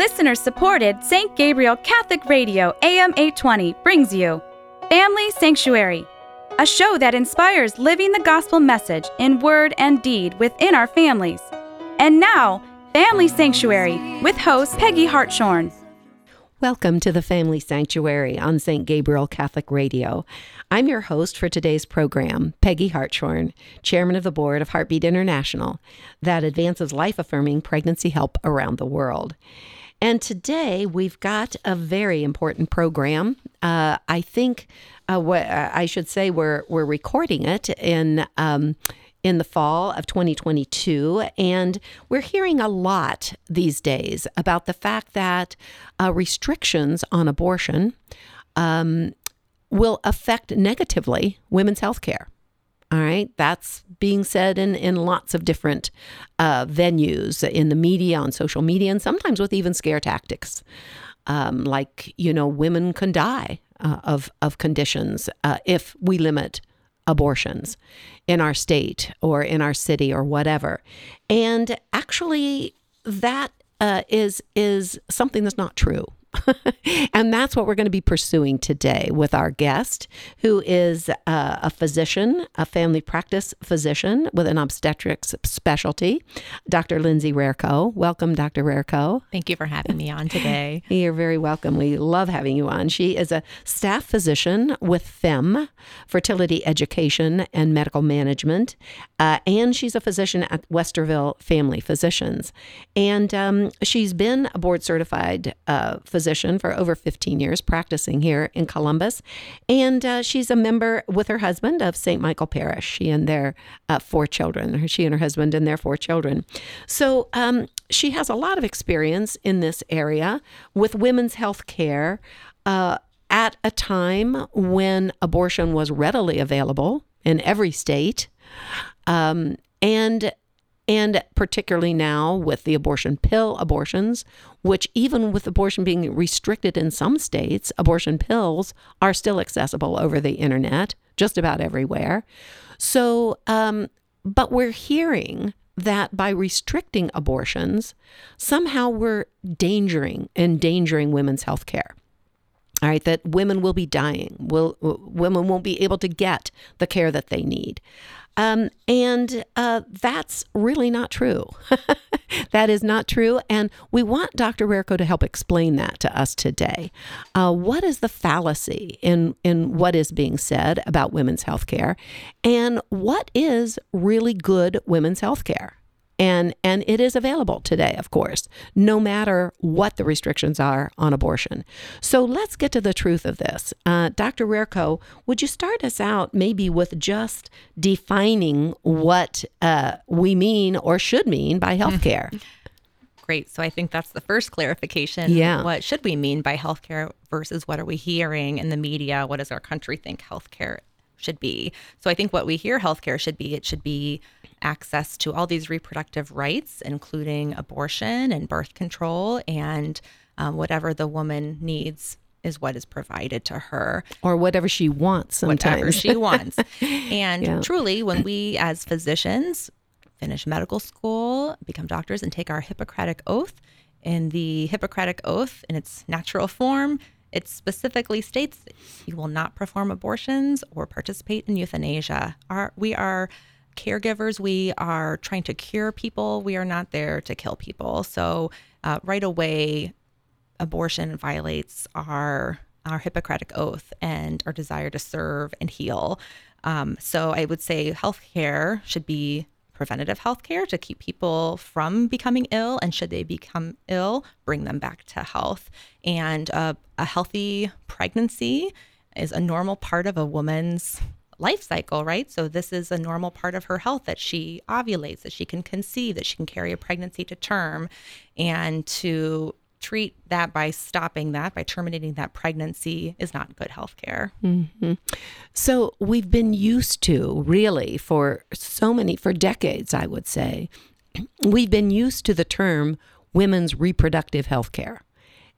Listener supported St. Gabriel Catholic Radio AM 820 brings you Family Sanctuary, a show that inspires living the gospel message in word and deed within our families. And now, Family Sanctuary with host Peggy Hartshorn. Welcome to the Family Sanctuary on St. Gabriel Catholic Radio. I'm your host for today's program, Peggy Hartshorn, Chairman of the Board of Heartbeat International, that advances life affirming pregnancy help around the world. And today we've got a very important program. Uh, I think uh, what I should say we're we're recording it in um, in the fall of 2022. And we're hearing a lot these days about the fact that uh, restrictions on abortion um, will affect negatively women's health care. All right, that's being said in, in lots of different uh, venues, in the media, on social media, and sometimes with even scare tactics. Um, like, you know, women can die uh, of, of conditions uh, if we limit abortions in our state or in our city or whatever. And actually, that uh, is is something that's not true. and that's what we're going to be pursuing today with our guest, who is uh, a physician, a family practice physician with an obstetrics specialty, Dr. Lindsay Rareco. Welcome, Dr. Rareco. Thank you for having me on today. You're very welcome. We love having you on. She is a staff physician with FEMM, Fertility Education and Medical Management, uh, and she's a physician at Westerville Family Physicians. And um, she's been a board certified uh, physician physician for over 15 years, practicing here in Columbus. And uh, she's a member with her husband of St. Michael Parish. She and their uh, four children, she and her husband and their four children. So um, she has a lot of experience in this area with women's health care. Uh, at a time when abortion was readily available in every state. Um, and and particularly now with the abortion pill abortions, which even with abortion being restricted in some states, abortion pills are still accessible over the internet, just about everywhere. So, um, but we're hearing that by restricting abortions, somehow we're endangering, endangering women's health care all right that women will be dying will women won't be able to get the care that they need um, and uh, that's really not true. that is not true. And we want Dr. Rareco to help explain that to us today. Uh, what is the fallacy in, in what is being said about women's health care? And what is really good women's health care? And and it is available today of course no matter what the restrictions are on abortion so let's get to the truth of this uh, dr rareco would you start us out maybe with just defining what uh, we mean or should mean by healthcare Great. So I think that's the first clarification. Yeah. What should we mean by healthcare versus what are we hearing in the media? What does our country think healthcare should be? So I think what we hear healthcare should be, it should be access to all these reproductive rights, including abortion and birth control, and um, whatever the woman needs is what is provided to her or whatever she wants sometimes whatever she wants and yeah. truly when we as physicians finish medical school become doctors and take our hippocratic oath in the hippocratic oath in its natural form it specifically states you will not perform abortions or participate in euthanasia our, we are caregivers, we are trying to cure people. We are not there to kill people. So uh, right away, abortion violates our our Hippocratic oath and our desire to serve and heal. Um, so I would say healthcare should be preventative healthcare to keep people from becoming ill, and should they become ill, bring them back to health. And uh, a healthy pregnancy is a normal part of a woman's life cycle, right? So this is a normal part of her health that she ovulates, that she can conceive, that she can carry a pregnancy to term, and to treat that by stopping that, by terminating that pregnancy, is not good health care. Mm-hmm. So we've been used to, really, for so many, for decades, I would say, we've been used to the term women's reproductive health care.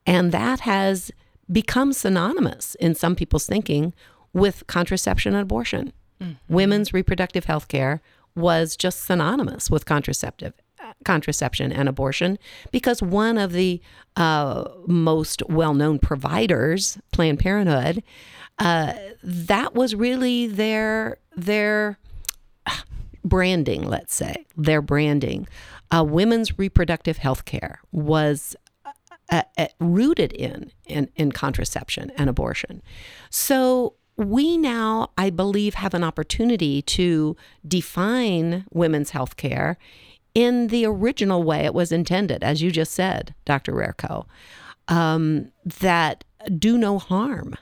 And that has become synonymous in some people's thinking with contraception and abortion. Mm-hmm. Women's reproductive health care was just synonymous with contraceptive contraception and abortion because one of the uh, most well known providers, Planned Parenthood, uh, that was really their their branding. Let's say their branding. Uh, women's reproductive health care was uh, uh, rooted in, in in contraception and abortion. So we now, I believe, have an opportunity to define women's health care in the original way it was intended, as you just said, Dr. Rareco, um, that do no harm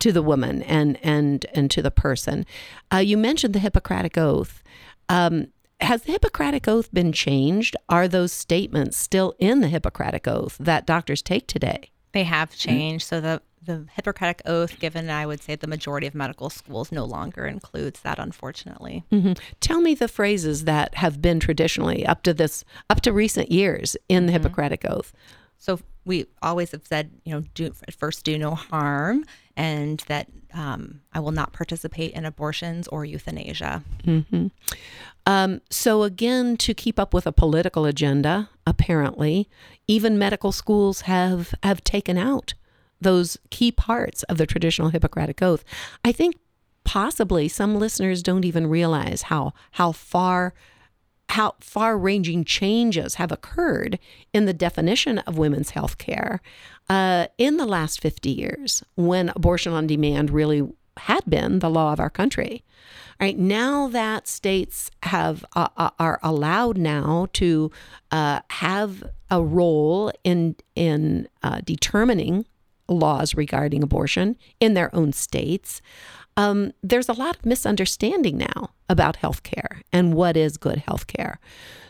to the woman and and and to the person. Uh, you mentioned the Hippocratic Oath. Um, has the Hippocratic Oath been changed? Are those statements still in the Hippocratic Oath that doctors take today? They have changed. Mm-hmm. So the the Hippocratic Oath, given I would say the majority of medical schools, no longer includes that, unfortunately. Mm-hmm. Tell me the phrases that have been traditionally up to this, up to recent years in the mm-hmm. Hippocratic Oath. So we always have said, you know, do first do no harm, and that um, I will not participate in abortions or euthanasia. Mm-hmm. Um, so again, to keep up with a political agenda, apparently, even medical schools have have taken out those key parts of the traditional Hippocratic Oath. I think possibly some listeners don't even realize how how far how far ranging changes have occurred in the definition of women's health care uh, in the last 50 years when abortion on demand really had been the law of our country. Right now that states have uh, uh are allowed now to uh, have a role in in uh, determining laws regarding abortion in their own states. Um, there's a lot of misunderstanding now about healthcare and what is good healthcare.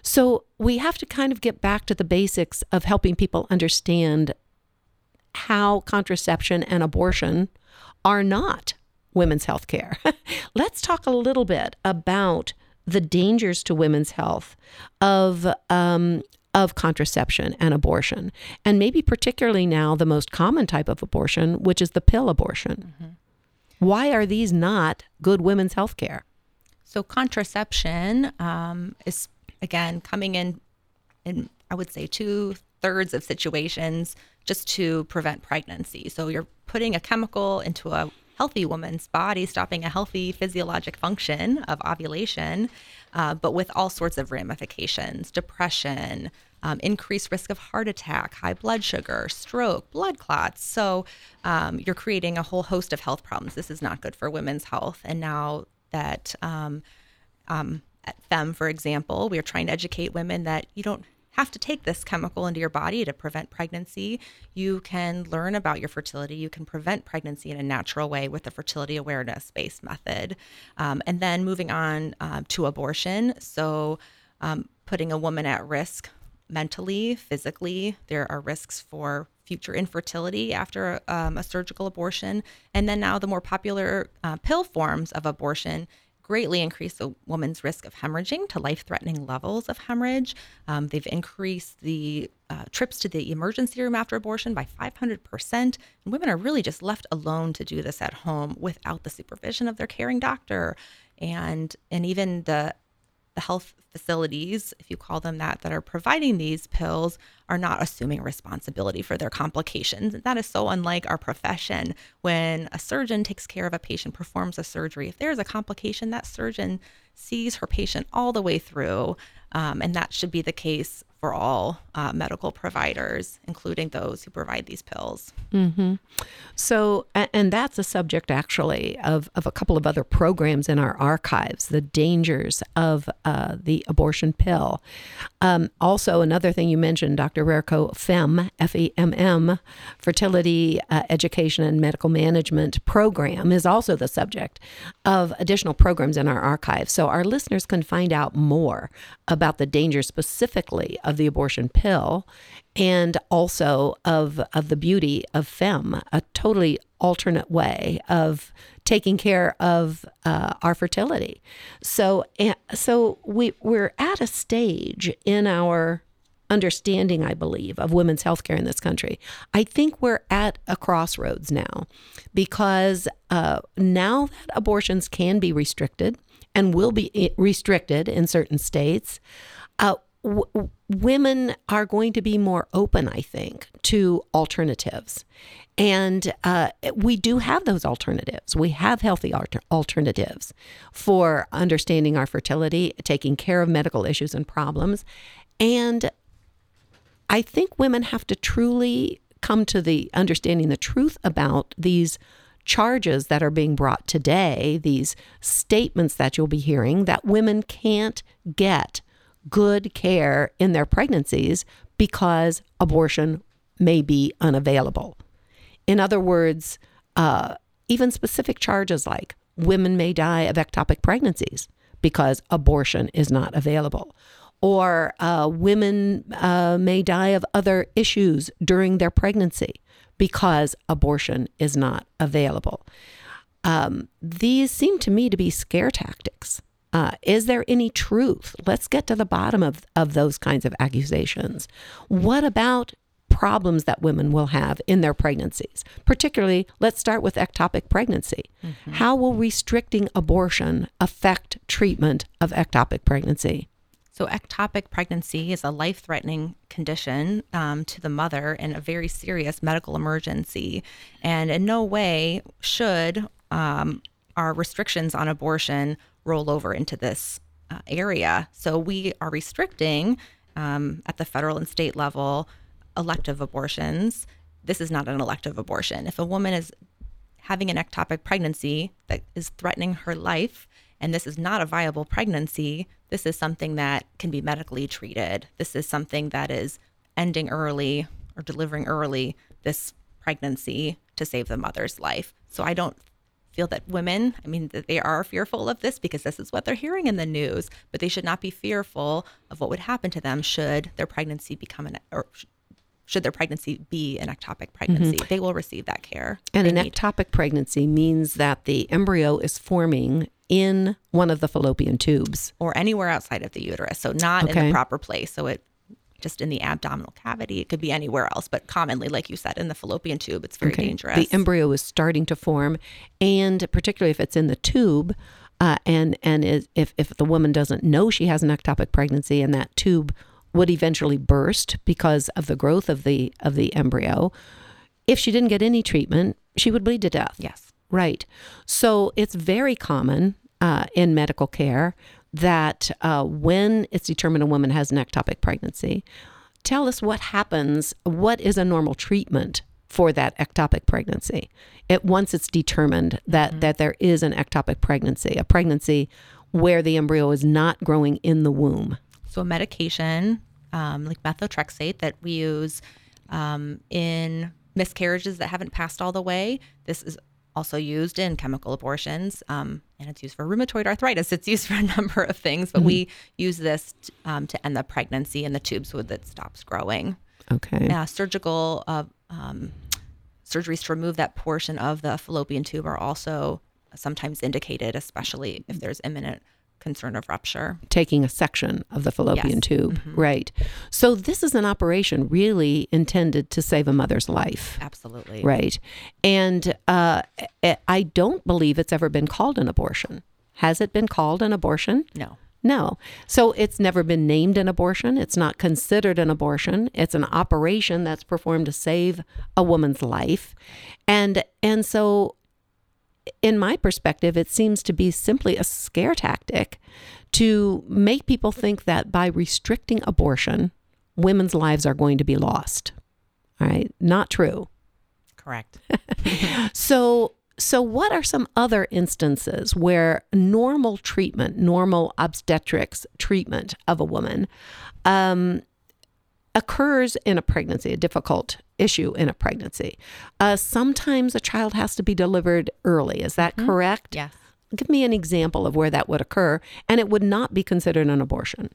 So we have to kind of get back to the basics of helping people understand how contraception and abortion are not women's health care. Let's talk a little bit about the dangers to women's health of um, of contraception and abortion, and maybe particularly now the most common type of abortion, which is the pill abortion. Mm-hmm. Why are these not good women's health care? So, contraception um, is, again, coming in, in, I would say, two thirds of situations just to prevent pregnancy. So, you're putting a chemical into a healthy woman's body, stopping a healthy physiologic function of ovulation, uh, but with all sorts of ramifications depression, um, increased risk of heart attack, high blood sugar, stroke, blood clots. So um, you're creating a whole host of health problems. This is not good for women's health. And now that um, um at FEMM, for example, we are trying to educate women that you don't have to take this chemical into your body to prevent pregnancy. You can learn about your fertility. You can prevent pregnancy in a natural way with the fertility awareness based method. Um, and then moving on uh, to abortion. So, um, putting a woman at risk mentally, physically. There are risks for future infertility after um, a surgical abortion. And then now the more popular uh, pill forms of abortion greatly increased a woman's risk of hemorrhaging to life threatening levels of hemorrhage. Um, they've increased the uh, trips to the emergency room after abortion by 500%. And women are really just left alone to do this at home without the supervision of their caring doctor. And, and even the the health facilities, if you call them that, that are providing these pills are not assuming responsibility for their complications. That is so unlike our profession. When a surgeon takes care of a patient, performs a surgery, if there's a complication, that surgeon sees her patient all the way through. Um, and that should be the case for all uh, medical providers, including those who provide these pills. Mm-hmm. So, and that's a subject actually of, of a couple of other programs in our archives the dangers of uh, the abortion pill. Um, also, another thing you mentioned, Dr. Rareco, FEMM, F E M M, Fertility uh, Education and Medical Management Program, is also the subject of additional programs in our archives. So, our listeners can find out more about the dangers specifically of the abortion pill and also of of the beauty of FEMM a totally alternate way of taking care of uh, our fertility. So so we we're at a stage in our understanding i believe of women's health care in this country. I think we're at a crossroads now because uh, now that abortions can be restricted and will be eh, restricted in certain states uh, w- women are going to be more open, I think, to alternatives. And uh, we do have those alternatives. We have healthy alter- alternatives for understanding our fertility, taking care of medical issues and problems. And I think women have to truly come to the understanding the truth about these charges that are being brought today, these statements that you'll be hearing that women can't get good care in their pregnancies because abortion may be unavailable. In other words, uh, even specific charges like women may die of ectopic pregnancies because abortion is not available. Or uh, women uh, may die of other issues during their pregnancy because abortion is not available. Um, these seem to me to be scare tactics. Uh, is there any truth? Let's get to the bottom of, of those kinds of accusations. What about problems that women will have in their pregnancies? Particularly, let's start with ectopic pregnancy. Mm-hmm. How will restricting abortion affect treatment of ectopic pregnancy? So, ectopic pregnancy is a life threatening condition um, to the mother and a very serious medical emergency. And in no way should um, our restrictions on abortion roll over into this uh, area. So, we are restricting um, at the federal and state level elective abortions. This is not an elective abortion. If a woman is having an ectopic pregnancy that is threatening her life, and this is not a viable pregnancy, this is something that can be medically treated. This is something that is ending early or delivering early this pregnancy to save the mother's life. So I don't feel that women, I mean, that they are fearful of this because this is what they're hearing in the news, but they should not be fearful of what would happen to them should their pregnancy become an or should their pregnancy be an ectopic pregnancy. Mm-hmm. They will receive that care. And an need. ectopic pregnancy means that the embryo is forming in one of the fallopian tubes or anywhere outside of the uterus. So not okay. in the proper place. So it just in the abdominal cavity. It could be anywhere else, but commonly, like you said, in the fallopian tube, it's very okay. dangerous. The embryo is starting to form, and particularly if it's in the tube, uh, and and is, if if the woman doesn't know she has an ectopic pregnancy, and that tube would eventually burst because of the growth of the of the embryo. If she didn't get any treatment, she would bleed to death. Yes. Right. So it's very common uh, in medical care that uh, when it's determined a woman has an ectopic pregnancy, tell us what happens. What is a normal treatment for that ectopic pregnancy? It once it's determined that mm-hmm. that there is an ectopic pregnancy, a pregnancy where the embryo is not growing in the womb. So a medication um, like methotrexate that we use um, in miscarriages that haven't passed all the way. This is also used in chemical abortions, um, and it's used for rheumatoid arthritis. It's used for a number of things, but mm-hmm. we use this t- um, to end the pregnancy and the tubes so that stops growing. Okay. Uh, surgical uh, um, surgeries to remove that portion of the fallopian tube are also sometimes indicated, especially if there's imminent concern of rupture. Taking a section of the fallopian yes. tube, mm-hmm. right. So, this is an operation really intended to save a mother's life. Absolutely. Right. And uh, I don't believe it's ever been called an abortion. Has it been called an abortion? No. No. So it's never been named an abortion. It's not considered an abortion. It's an operation that's performed to save a woman's life. And and so in my perspective, it seems to be simply a scare tactic to make people think that by restricting abortion, women's lives are going to be lost. All right, not true. Correct. so, so what are some other instances where normal treatment, normal obstetrics treatment of a woman, um, occurs in a pregnancy, a difficult issue in a pregnancy. Uh, sometimes a child has to be delivered early. Is that mm-hmm. correct? Yes. Give me an example of where that would occur, and it would not be considered an abortion.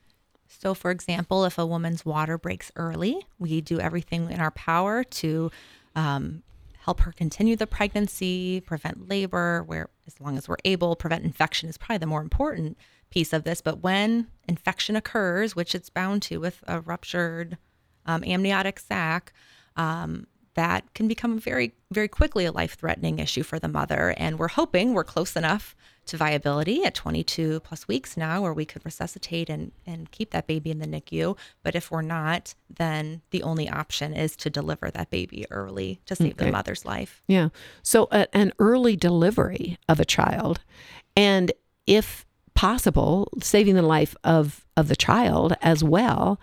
So, for example, if a woman's water breaks early, we do everything in our power to um, help her continue the pregnancy, prevent labor, where as long as we're able, prevent infection is probably the more important piece of this. But when infection occurs, which it's bound to with a ruptured um, amniotic sac, um, that can become very, very quickly a life threatening issue for the mother. And we're hoping we're close enough to viability at 22 plus weeks now, where we could resuscitate and, and keep that baby in the NICU. But if we're not, then the only option is to deliver that baby early to save okay. the mother's life. Yeah. So, uh, an early delivery of a child, and if possible, saving the life of, of the child as well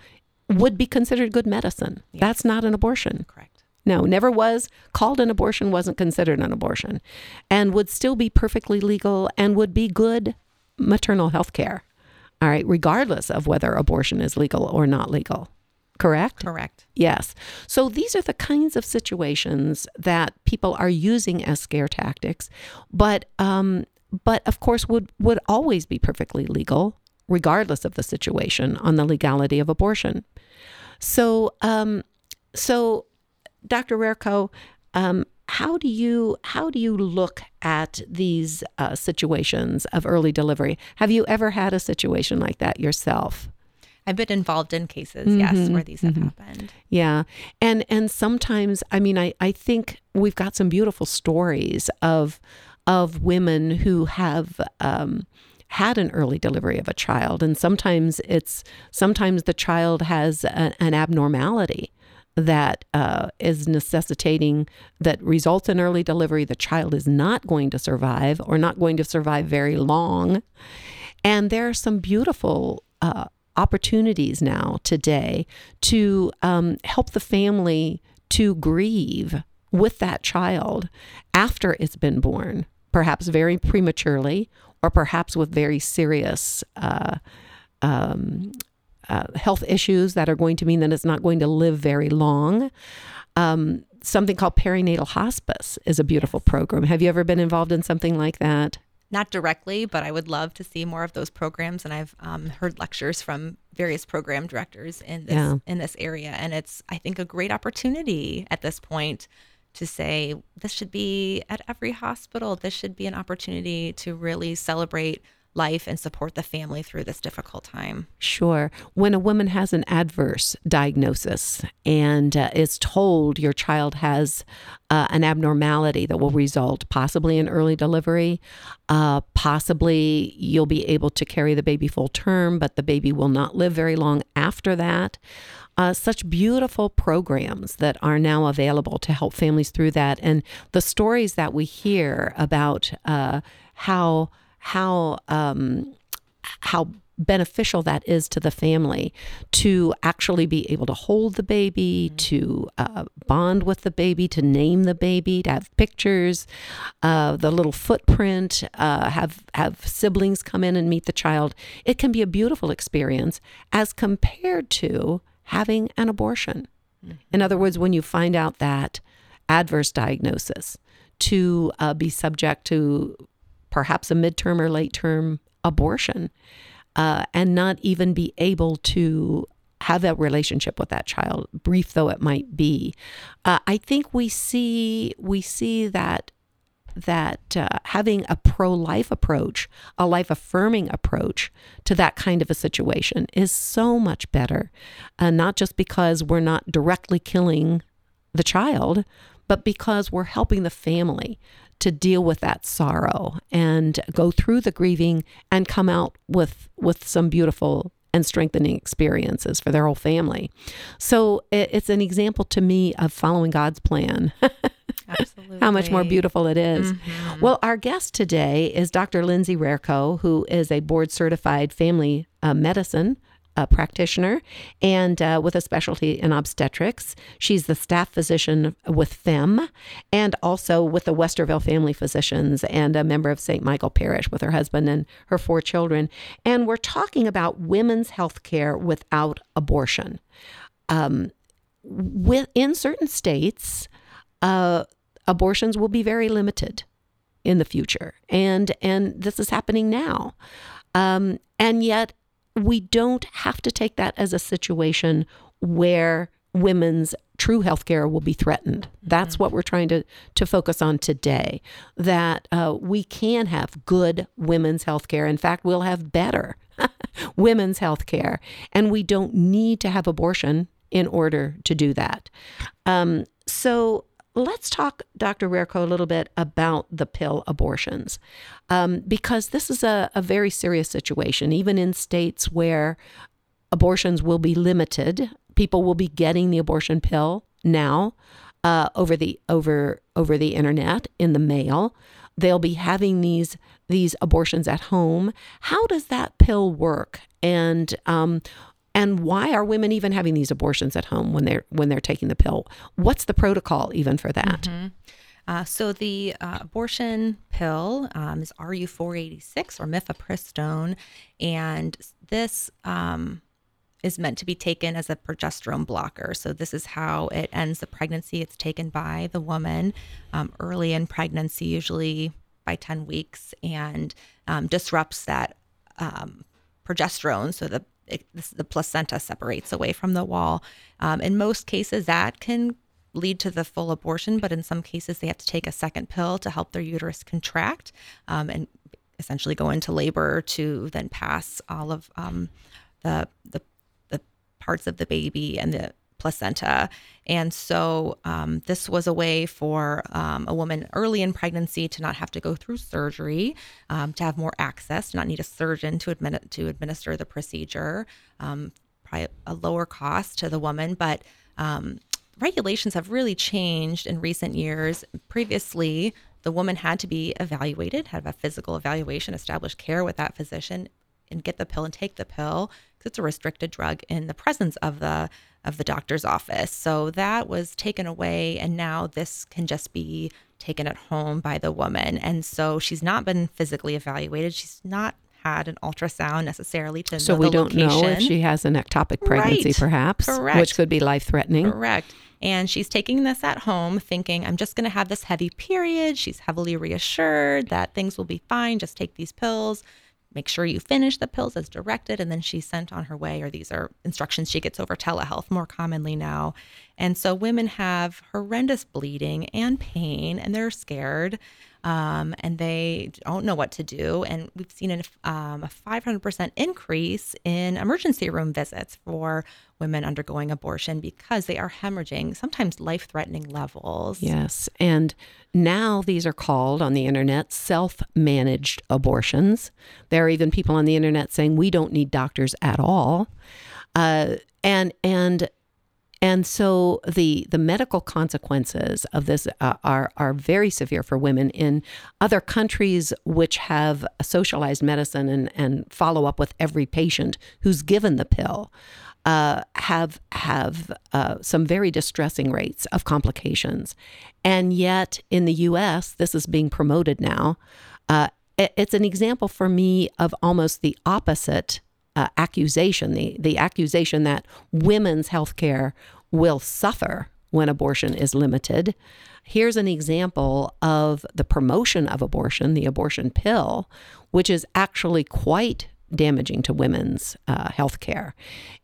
would be considered good medicine. Yes. That's not an abortion. Correct. No, never was. Called an abortion wasn't considered an abortion and would still be perfectly legal and would be good maternal health care. All right, regardless of whether abortion is legal or not legal. Correct? Correct. Yes. So these are the kinds of situations that people are using as scare tactics, but um, but of course would would always be perfectly legal regardless of the situation on the legality of abortion. So um, so Dr. Rarico, um, how do you how do you look at these uh, situations of early delivery? Have you ever had a situation like that yourself? I've been involved in cases, mm-hmm, yes, where these have mm-hmm. happened. Yeah. And and sometimes I mean I, I think we've got some beautiful stories of of women who have um, had an early delivery of a child and sometimes it's sometimes the child has a, an abnormality that uh, is necessitating that results in early delivery, the child is not going to survive or not going to survive very long. And there are some beautiful uh, opportunities now today to um, help the family to grieve with that child after it's been born, perhaps very prematurely or perhaps with very serious uh, um, uh, health issues that are going to mean that it's not going to live very long. Um, something called perinatal hospice is a beautiful program. Have you ever been involved in something like that? Not directly, but I would love to see more of those programs. And I've um, heard lectures from various program directors in this yeah. in this area, and it's I think a great opportunity at this point to say this should be at every hospital. This should be an opportunity to really celebrate life and support the family through this difficult time. Sure. When a woman has an adverse diagnosis and uh, is told your child has uh, an abnormality that will result possibly in early delivery, uh, possibly you'll be able to carry the baby full term, but the baby will not live very long after that. Uh, such beautiful programs that are now available to help families through that. And the stories that we hear about uh, how how um, how beneficial that is to the family to actually be able to hold the baby, mm-hmm. to uh, bond with the baby, to name the baby, to have pictures, uh, the little footprint, uh, have have siblings come in and meet the child. It can be a beautiful experience as compared to having an abortion. Mm-hmm. In other words, when you find out that adverse diagnosis, to uh, be subject to perhaps a midterm or late term abortion, uh, and not even be able to have that relationship with that child, brief though it might be. Uh, I think we see we see that that uh, having a pro-life approach, a life-affirming approach to that kind of a situation is so much better. Uh, not just because we're not directly killing the child, but because we're helping the family to deal with that sorrow and go through the grieving and come out with with some beautiful and strengthening experiences for their whole family. So it's an example to me of following God's plan. Absolutely. How much more beautiful it is. Mm-hmm. Well, our guest today is Dr. Lindsay Rarico, who is a board certified family uh, medicine a practitioner and uh, with a specialty in obstetrics. She's the staff physician with FEMM and also with the Westerville Family Physicians and a member of St. Michael Parish with her husband and her four children. And we're talking about women's health care without abortion. Um, with, in certain states, uh, abortions will be very limited in the future, and and this is happening now. Um, and yet, we don't have to take that as a situation where women's true health care will be threatened. That's mm-hmm. what we're trying to, to focus on today. That uh, we can have good women's health care. In fact, we'll have better women's health care. And we don't need to have abortion in order to do that. Um, so let's talk, Dr. Rarico, a little bit about the pill abortions, um, because this is a, a very serious situation. Even in states where abortions will be limited, people will be getting the abortion pill now uh, over the over over the internet in the mail. They'll be having these these abortions at home. How does that pill work? And um, and why are women even having these abortions at home when they're when they're taking the pill? What's the protocol even for that? Mm-hmm. Uh, so the uh, abortion pill um, is RU486 or mifepristone, and this um, is meant to be taken as a progesterone blocker. So this is how it ends the pregnancy. It's taken by the woman um, early in pregnancy, usually by 10 weeks, and um, disrupts that um, progesterone. So the it, the placenta separates away from the wall. Um, in most cases, that can lead to the full abortion, but in some cases, they have to take a second pill to help their uterus contract um, and essentially go into labor to then pass all of um, the, the the parts of the baby and the placenta. And so this was a way for a woman early in pregnancy to not have to go through surgery, to have more access, to not need a surgeon to, admin- to administer the procedure, um, probably a lower cost to the woman. But um, regulations have really changed in recent years. Previously, the woman had to be evaluated, have a physical evaluation, establish care with that physician, and get the pill and take the pill because it's a restricted drug in the presence of the of the doctor's office. So that was taken away, and now this can just be taken at home by the woman. And so she's not been physically evaluated. She's not had an ultrasound necessarily to so we don't location. know if she has an ectopic pregnancy right. perhaps Correct. which could be life threatening correct and she's taking this at home thinking i'm just going to have this heavy period she's heavily reassured that things will be fine just take these pills make sure you finish the pills as directed and then she's sent on her way or these are instructions she gets over telehealth more commonly now and so women have horrendous bleeding and pain and they're scared um, and they don't know what to do. And we've seen an, um, a 500% increase in emergency room visits for women undergoing abortion because they are hemorrhaging, sometimes life threatening levels. Yes. And now these are called on the internet self managed abortions. There are even people on the internet saying we don't need doctors at all. Uh, and and and so the the medical consequences of this uh, are are very severe for women in other countries which have socialized medicine and and follow up with every patient who's given the pill. Uh, have have uh, some very distressing rates of complications, and yet in the U.S. this is being promoted now. Uh, it's an example for me of almost the opposite uh, accusation, the, the accusation that women's health care will suffer when abortion is limited. Here's an example of the promotion of abortion, the abortion pill, which is actually quite damaging to women's uh, health care.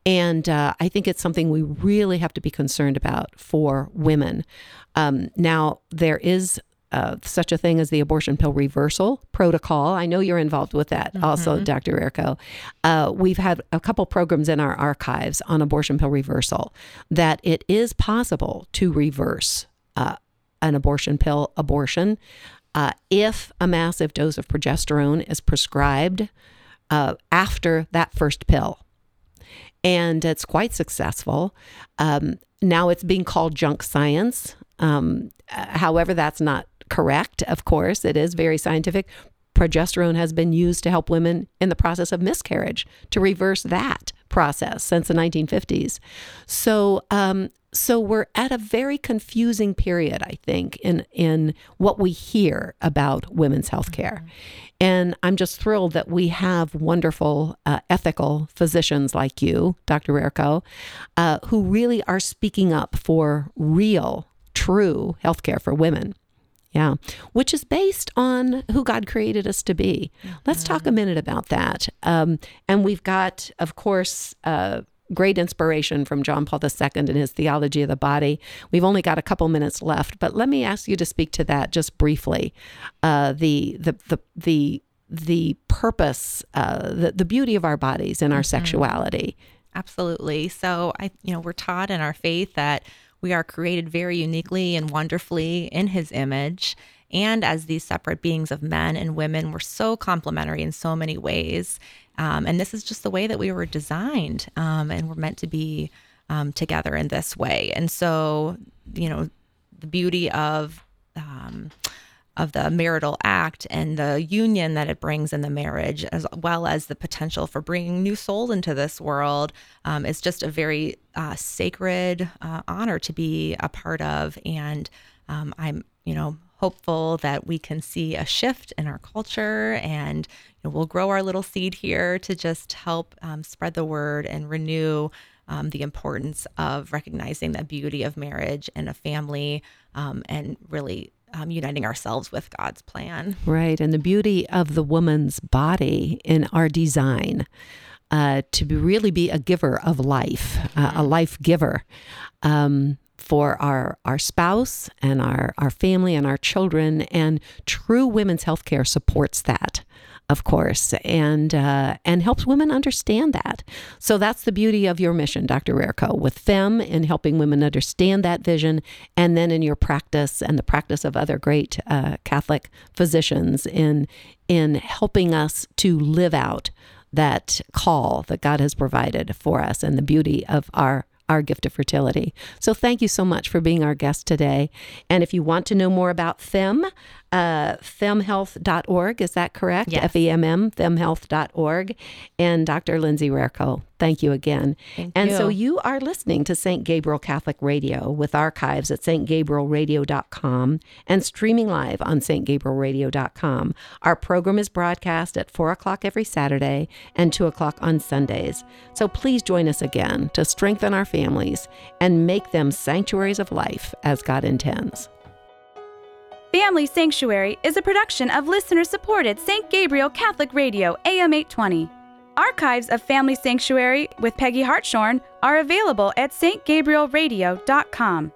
And uh, I think it's something we really have to be concerned about for women. Um, now, there is uh, such a thing as the abortion pill reversal protocol. I know you're involved with that mm-hmm. also, Dr. Rarico. Uh, we've had a couple programs in our archives on abortion pill reversal that it is possible to reverse uh, an abortion pill abortion uh, if a massive dose of progesterone is prescribed uh, after that first pill. And it's quite successful. Um, now it's being called junk science. Um, however, that's not correct, of course. It is very scientific. Progesterone has been used to help women in the process of miscarriage to reverse that process since the 1950s. So, um, so we're at a very confusing period, I think, in in what we hear about women's health care. Mm-hmm. And I'm just thrilled that we have wonderful uh, ethical physicians like you, Dr. Rarico, uh, who really are speaking up for real, true healthcare for women. Yeah, which is based on who God created us to be. Mm-hmm. Let's talk a mm-hmm. minute about that. Um, and we've got, of course, uh, great inspiration from John Paul II and his theology of the body. We've only got a couple minutes left, but let me ask you to speak to that just briefly. Uh, the, the the the the purpose, uh, the the beauty of our bodies and our mm-hmm. sexuality. Absolutely. So I, you know, we're taught in our faith that we are created very uniquely and wonderfully in his image. And as these separate beings of men and women, we're so complementary in so many ways. Um, and this is just the way that we were designed um, and we're meant to be um, together in this way. And so, you know, the beauty of um, of the marital act and the union that it brings in the marriage, as well as the potential for bringing new souls into this world, um, is just a very uh, sacred uh, honor to be a part of. And um, I'm, you know, hopeful that we can see a shift in our culture and you know, we'll grow our little seed here to just help um, spread the word and renew um, the importance of recognizing the beauty of marriage and a family um, and really um, uniting ourselves with God's plan. Right. And the beauty of the woman's body in our design. Uh, to be, really be a giver of life, uh, a life giver. Um, for our, our spouse and our, our family and our children. And true women's healthcare supports that of course, and uh, and helps women understand that. So that's the beauty of your mission, Dr. Rarico, with FEMM in helping women understand that vision, and then in your practice and the practice of other great uh, Catholic physicians in in helping us to live out that call that God has provided for us and the beauty of our our gift of fertility. So thank you so much for being our guest today. And if you want to know more about FEMM, uh, femmhealth.org, is that correct? Yes. F-E-M-M, femmhealth.org. And Dr. Lindsay Rarico, thank you again. Thank and you. so you are listening to St. Gabriel Catholic Radio with archives at stgabrielradio.com and streaming live on stgabrielradio.com. Our program is broadcast at 4 o'clock every Saturday and 2 o'clock on Sundays. So please join us again to strengthen our families and make them sanctuaries of life as God intends. Family Sanctuary is a production of listener supported St. Gabriel Catholic Radio AM 820. Archives of Family Sanctuary with Peggy Hartshorn are available at stgabrielradio.com.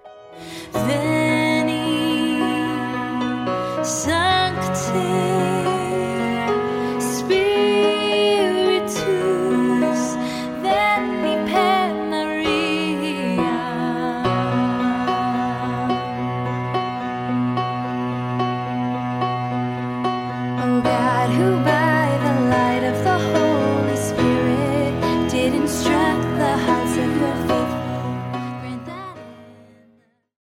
Veni.